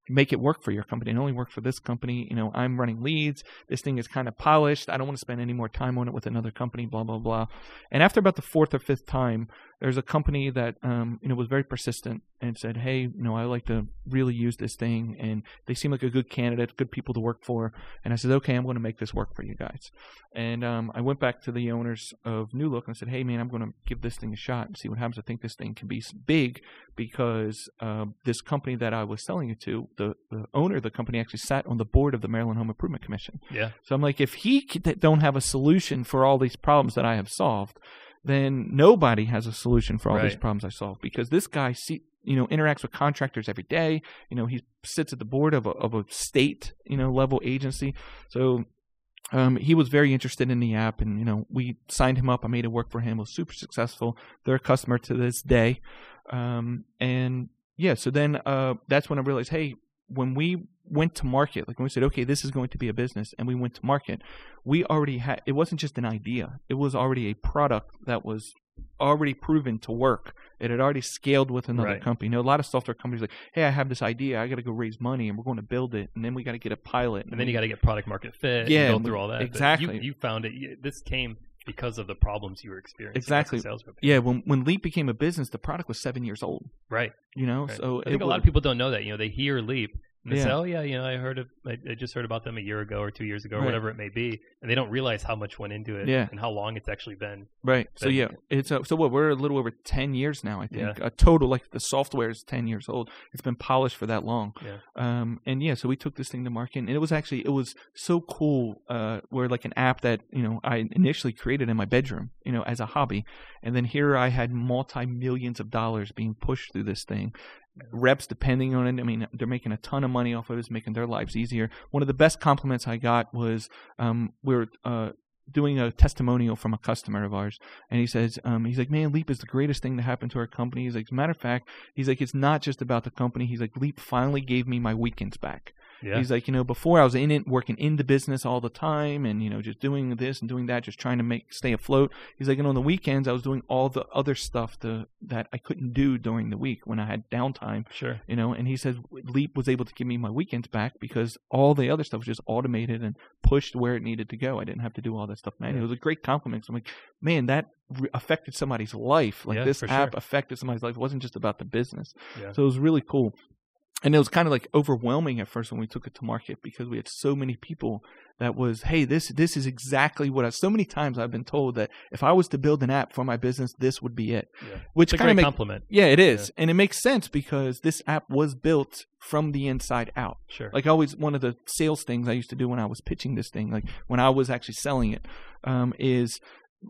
make it work for your company. It only works for this company. You know, I'm running leads. This thing is kind of polished. I don't want to spend any more time on it with another company. Blah blah blah. And after about the fourth or fifth time, there's a company that um, you know was very persistent and said, hey, you know, I like to really use this thing, and they seem like a good candidate, good people to work for. And I said, okay, I'm going to make this work for you guys. And um, I went back to the owners of New Look and I said, hey, man, I'm going to give this thing a shot and see what happens. I think this thing can be big because uh, this company that I was selling it to, the, the owner of the company actually sat on the board of the Maryland Home Improvement Commission. Yeah. So I'm like, if he don't have a solution for all these problems that I have solved, then nobody has a solution for all these problems I solve because this guy see you know interacts with contractors every day. You know he sits at the board of a of a state you know level agency. So um, he was very interested in the app, and you know we signed him up. I made it work for him. Was super successful. They're a customer to this day, um, and yeah. So then uh, that's when I realized, hey, when we went to market, like when we said, okay, this is going to be a business, and we went to market, we already had. It wasn't just an idea; it was already a product that was already proven to work. It had already scaled with another Right. company. You know, a lot of software companies like, hey, I have this idea, I got to go raise money, and we're going to build it, and then we got to get a pilot, And then we you got to get product market fit. Yeah, and and go through all that. Exactly. You, you found it. This came because of the problems you were experiencing. as a Exactly. Sales. Yeah, when when Leap became a business, the product was seven years old. Right. You know, right. so I think a lot of people don't know that. You know, they hear Leap and they say, Yeah. "Oh yeah, you know, I heard of, I, I just heard about them a year ago or two years ago or Right. whatever it may be," and they don't realize how much went into it Yeah. and how long it's actually been. right. So yeah, it's uh, so what we're a little over ten years now. I think Yeah. a total like the software is ten years old. It's been polished for that long. Yeah. Um, and yeah, so we took this thing to market, and it was actually it was so cool. Uh, where like an app that you know I initially created in my bedroom, you know, as a hobby, and then here I had multi millions of dollars being pushed through this thing. Reps depending on it. I mean, they're making a ton of money off of it. It's making their lives easier. One of the best compliments I got was um, we are uh, doing a testimonial from a customer of ours, and he says, um, he's like, man, Leap is the greatest thing to happen to our company. He's like, as a matter of fact, he's like, it's not just about the company. He's like, Leap finally gave me my weekends back. Yeah. He's like, you know, before I was in it, working in the business all the time, and you know, just doing this and doing that, just trying to make stay afloat. He's like, and on the weekends, I was doing all the other stuff to, that I couldn't do during the week when I had downtime sure. you know and he says leap was able to give me my weekends back because all the other stuff was just automated and pushed where it needed to go i didn't have to do all that stuff man Yeah. it was a great compliment 'cause i'm like man that re- affected somebody's life like Yeah, this app sure. affected somebody's life it wasn't just about the business Yeah. so it was really cool and it was kind of like overwhelming at first when we took it to market because we had so many people that was hey this this is exactly what I so many times I've been told that if I was to build an app for my business this would be it Yeah. which kind of makes compliment. yeah it is and it makes sense because this app was built from the inside out Sure. like always one of the sales things I used to do when I was pitching this thing like when I was actually selling it um, is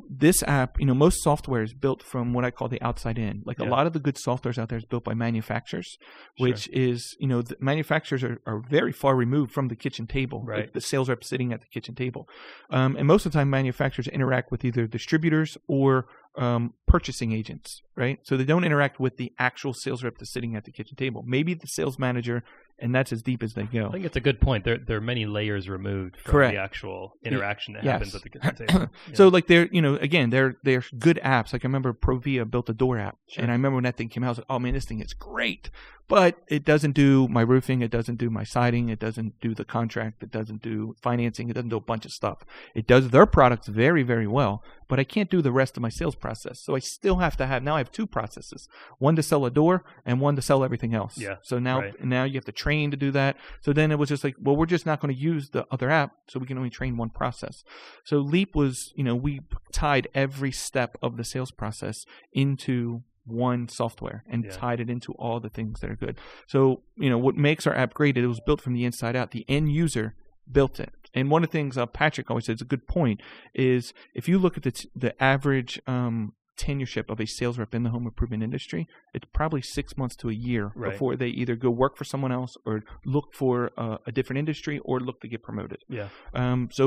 this app you know most software is built from what I call the outside in. Like Yeah. a lot of the good softwares out there is built by manufacturers Sure. which is you know the manufacturers are, are very far removed from the kitchen table like the sales rep sitting at the kitchen table. Um, and most of the time manufacturers interact with either distributors or um, purchasing agents right? So they don't interact with the actual sales rep that's sitting at the kitchen table. Maybe the sales manager and that's as deep as they go I think it's a good point. There, there are many layers removed from Correct. the actual interaction that Yes. happens at the kitchen table. Yeah. So like they're you know again they're they're good apps. Like I remember Provia built a door app, Sure. and I remember when that thing came out, I was like, oh man, this thing is great, but it doesn't do my roofing, it doesn't do my siding, it doesn't do the contract, it doesn't do financing, it doesn't do a bunch of stuff. It does their products very very well, but I can't do the rest of my sales process. So I still have to have now I have two processes, one to sell a door and one to sell everything else. Yeah, So now right. now you have to train to do that. So then it was just like, well, we're just not going to use the other app, so we can only train one process. So Leap was, you know, we tied every step of the sales process into one software and Yeah. tied it into all the things that are good. So, you know, what makes our app great, it was built from the inside out. The end user built it. And one of the things uh, Patrick always says, a good point, is if you look at the, t- the average um, tenureship of a sales rep in the home improvement industry, it's probably six months to a year Right. before they either go work for someone else or look for uh, a different industry or look to get promoted. yeah. Um, so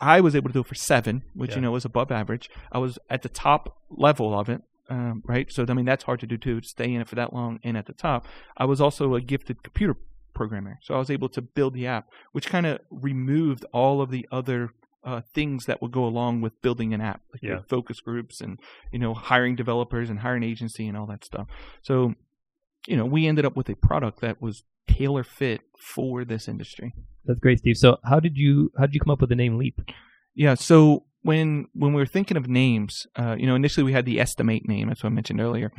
I was able to do it for seven, which Yeah. you know was above average. I was at the top level of it, um, right? So I mean that's hard to do too, to stay in it for that long and at the top. I was also a gifted computer programmer, so I was able to build the app, which kind of removed all of the other uh, things that would go along with building an app, like Yeah. focus groups and you know hiring developers and hiring agency and all that stuff. So you know we ended up with a product that was tailor fit for this industry. That's great, Steve. So how did you how did you come up with the name Leap? Yeah. So when when we were thinking of names, uh, you know, initially we had the estimate name, as I mentioned earlier,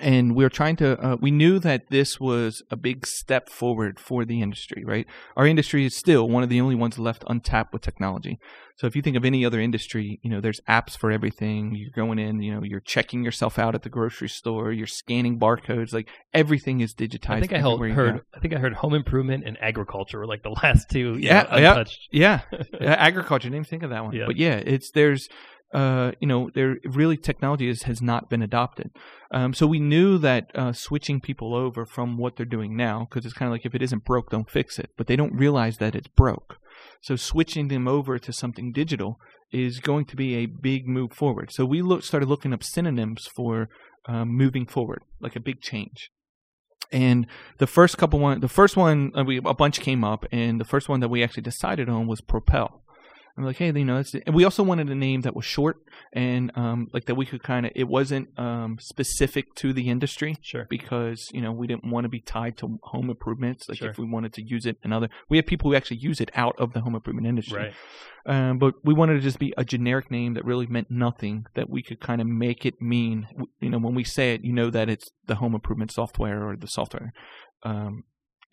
and we were trying to. Uh, we knew that this was a big step forward for the industry. Right. Our industry is still one of the only ones left untapped with technology. So if you think of any other industry, you know, there's apps for everything. You're going in, you know, you're checking yourself out at the grocery store. You're scanning barcodes. Like everything is digitized. I think I heard. I think I heard home improvement and agriculture were like the last two. Yeah, know, yeah. Yeah, agriculture. Didn't even think of that one. Yeah. But yeah, it's there's, uh, you know, there really technology is, has not been adopted. Um, so we knew that uh, switching people over from what they're doing now, because it's kind of like if it isn't broke, don't fix it. But they don't realize that it's broke. So switching them over to something digital is going to be a big move forward. So we look, started looking up synonyms for um, moving forward, like a big change. And the first couple one, the first one, uh, we a bunch came up, and the first one that we actually decided on was Propel. I'm like, hey, you know, that's and we also wanted a name that was short and um, like that we could kind of. It wasn't um, specific to the industry Sure. because you know we didn't want to be tied to home improvements. Like Sure. if we wanted to use it, another we have people who actually use it out of the home improvement industry. Right. Um, but we wanted to just be a generic name that really meant nothing. That we could kind of make it mean. You know, when we say it, you know that it's the home improvement software or the software. Um,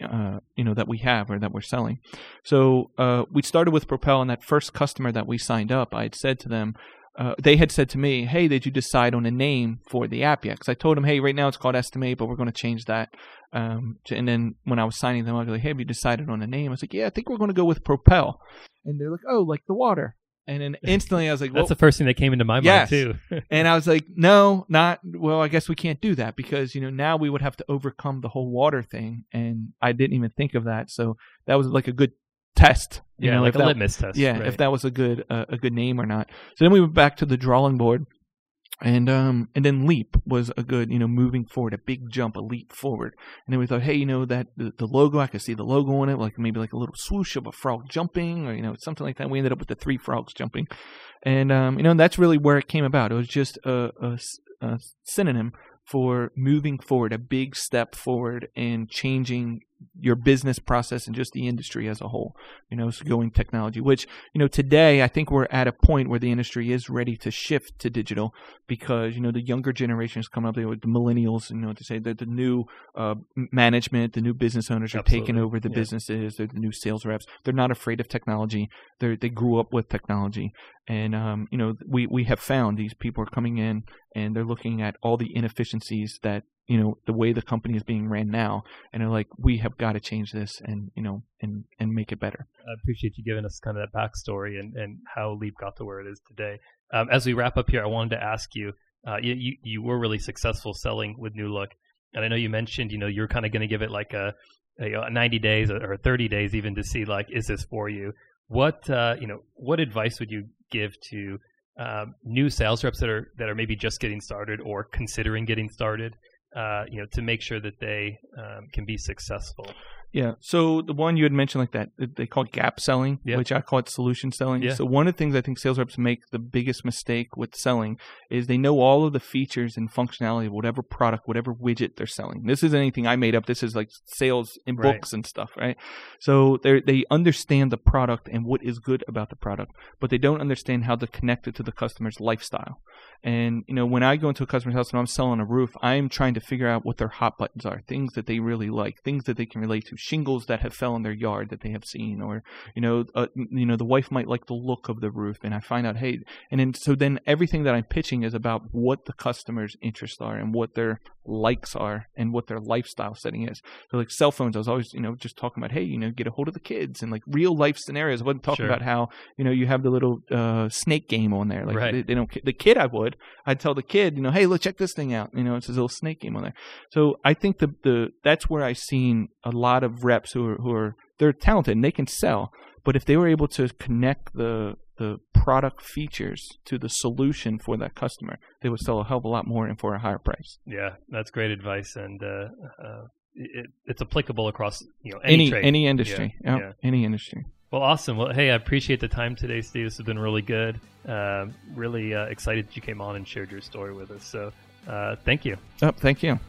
uh, you know that we have or that we're selling. So uh, we started with Propel, and that first customer that we signed up, I had said to them, uh, they had said to me, "Hey, did you decide on a name for the app yet?" Because I told them, "Hey, right now it's called Estimate, but we're going to change that." Um, to, and then when I was signing them, I was like, "Hey, have you decided on a name?" I was like, "Yeah, I think we're going to go with Propel." And they're like, "Oh, like the water." And then instantly, I was like, That's well, the first thing that came into my Yes. mind too. and I was like, no, not well. I guess we can't do that because you know now we would have to overcome the whole water thing, and I didn't even think of that. So that was like a good test. You yeah, know, like a that, litmus test. yeah, right. if that was a good uh, a good name or not. So then we went back to the drawing board, and um and then leap was a good you know moving forward, a big jump, a leap forward. And then we thought, hey, you know that the, the logo, I could see the logo on it, like maybe like a little swoosh of a frog jumping, or you know something like that. We ended up with the three frogs jumping, and um you know that's really where it came about. It was just a a synonym for moving forward, a big step forward and changing your business process and just the industry as a whole. You know, so going technology, which you know today I think we're at a point where the industry is ready to shift to digital because you know the younger generations come up, with the millennials, you know, to say that the new uh, management, the new business owners are Absolutely. taking over the Yeah. businesses. They're the new sales reps. They're not afraid of technology. They they grew up with technology, and um, you know we we have found these people are coming in and they're looking at all the inefficiencies that you know the way the company is being ran now, and they're like, we have got to change this and you know and and make it better. I appreciate you giving us kind of that backstory and, and how Leap got to where it is today. Um, as we wrap up here, I wanted to ask you, uh, you, you, were really successful selling with New Look. And I know you mentioned, you know, you're kind of going to give it like a, a, a 90 days or 30 days even to see like, is this for you? What, uh, you know, what advice would you give to um, new sales reps that are, that are maybe just getting started or considering getting started? Uh, you know, to make sure that they um, can be successful. Yeah. So the one you had mentioned, like that, they call it gap selling, Yeah. which I call it solution selling. Yeah. So one of the things I think sales reps make the biggest mistake with selling is they know all of the features and functionality of whatever product, whatever widget they're selling. This isn't anything I made up. This is like sales in Right. books and stuff, right? So they they understand the product and what is good about the product, but they don't understand how to connect it to the customer's lifestyle. And you know, when I go into a customer's house and I'm selling a roof, I'm trying to figure out what their hot buttons are, things that they really like, things that they can relate to, shingles that have fell in their yard that they have seen, or you know, uh, you know, the wife might like the look of the roof, and I find out, hey, and then so then everything that I'm pitching is about what the customer's interests are and what their likes are and what their lifestyle setting is. So like cell phones, I was always you know just talking about, hey, you know, get a hold of the kids and like real life scenarios. I wasn't talking Sure. about how you know you have the little uh, snake game on there, like Right. they, they don't. The kid, I would. I'd tell the kid, you know, hey, look, check this thing out. You know, it's this little snake game on there. So I think the the that's where I've seen a lot of reps who are who are they're talented and they can sell, but if they were able to connect the the product features to the solution for that customer, they would sell a hell of a lot more and for a higher price. Yeah, that's great advice, and uh, uh, it, it's applicable across you know any Any trade. any industry, Yeah, Yep, yeah. any industry. Well, awesome. Well, hey, I appreciate the time today, Steve. This has been really good. Um really uh, excited that you came on and shared your story with us. So, uh, thank you. Oh, thank you.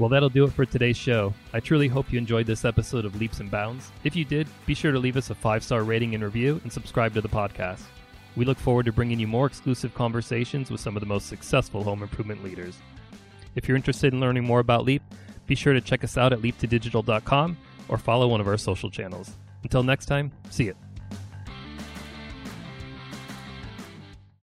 Well, that'll do it for today's show. I truly hope you enjoyed this episode of Leaps and Bounds. If you did, be sure to leave us a five star rating and review and subscribe to the podcast. We look forward to bringing you more exclusive conversations with some of the most successful home improvement leaders. If you're interested in learning more about Leap, be sure to check us out at leaptodigital.com or follow one of our social channels. Until next time, see you.